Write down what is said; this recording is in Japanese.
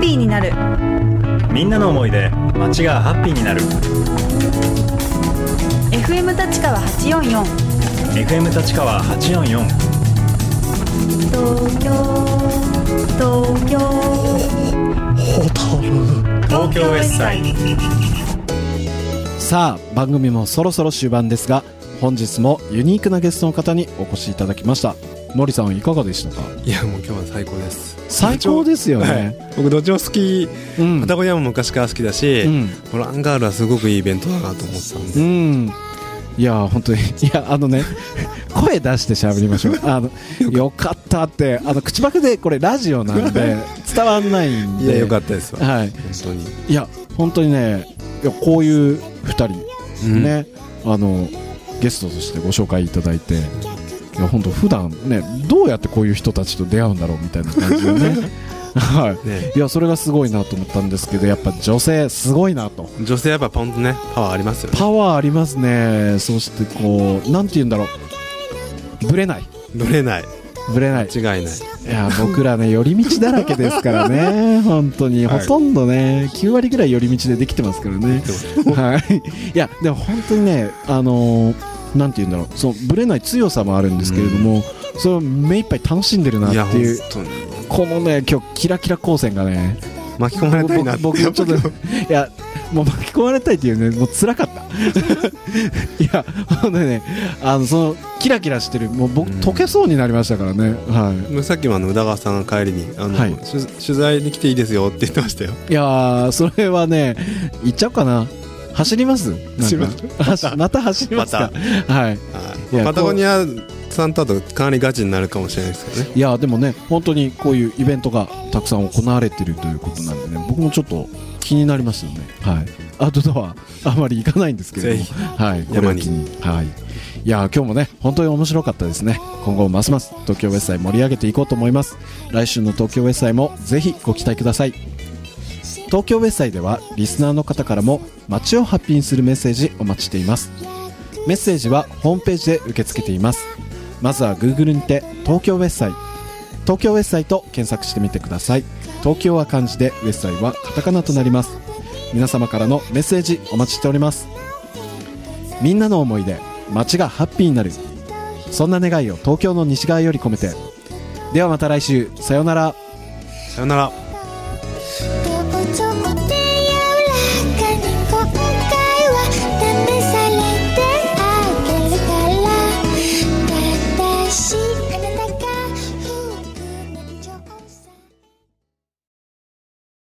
ピーになる。みんなの思いで街がハッピーになる。FM 立川844 FM 立川844東京東京。東京ウェッサイさあ番組もそろそろ終盤ですが本日もユニークなゲストの方にお越しいただきました森さんいかがでしたか？いやもう今日は最高です。最高ですよはねい、僕どっちも好き。うん。パタゴニアも昔から好きだし、うん。このアンガールはすごくいいイベントだなと思ってたんうで、ん。いや本当に。いやあのね 声出して喋りましょう。あのよかったって。あの口パクでこれラジオなんで伝わんないんで。いやよかったですわ、はい。本当に。いや本当にねいやこういう2人うん。ね、あのゲストとしてご紹介いただいていや本当普段ねどうやってこういう人たちと出会うんだろうみたいな感じでね。はい。ね。いやそれがすごいなと思ったんですけどやっぱ女性すごいなと。女性やっぱポンとねパワーありますよね。パワーありますね。そしてこうなんて言うんだろう。ぶれない。ぶれない。ぶれない。間違いない。いや僕らね寄り道だらけですからね。本当に、はい。ほとんどね9割ぐらい寄り道でできてますからね。はい。いやでも本当にねあのーなんて言うんだろう。そのぶれない強さもあるんですけれども、それを目いっぱい楽しんでるなっていうこのね今日キラキラ光線がね巻き込まれたいな僕僕ちょっといやもう巻き込まれたいっていうねもう辛かった。いやほんでねあのそのキラキラしてるもう僕うん。溶けそうになりましたからね。はい。もうさっきもあの宇田川さんが帰りにあの、はい。取取材に来ていいですよって言ってましたよ。いやーそれはね行っちゃおうかな走ります？走りまなんか。走 また走りますか、はい。はい。パタゴニアさんとあとかなりガチになるかもしれないですけどね。いやでもね本当にこういうイベントがたくさん行われてるということなんでね僕もちょっと気になりますよね。はい。アウトドアあまり行かないんですけれども。はい。これを機に。はい。いや今日もね本当に面白かったですね。今後ますます東京ウェッサイ盛り上げていこうと思います。来週の東京ウェッサイもぜひご期待ください東京ウェッサイではリスナーの方からも街をハッピーにするメッセージお待ちしています。メッセージはホームページで受け付けています。まずは Google にて東京ウェッサイ東京ウェッサイと検索してみてください。東京は漢字でウェッサイはカタカナとなります。皆様からのメッセージお待ちしております。みんなの思いで街がハッピーになる。そんな願いを東京の西側より込めて。ではまた来週。さようなら。さよなら。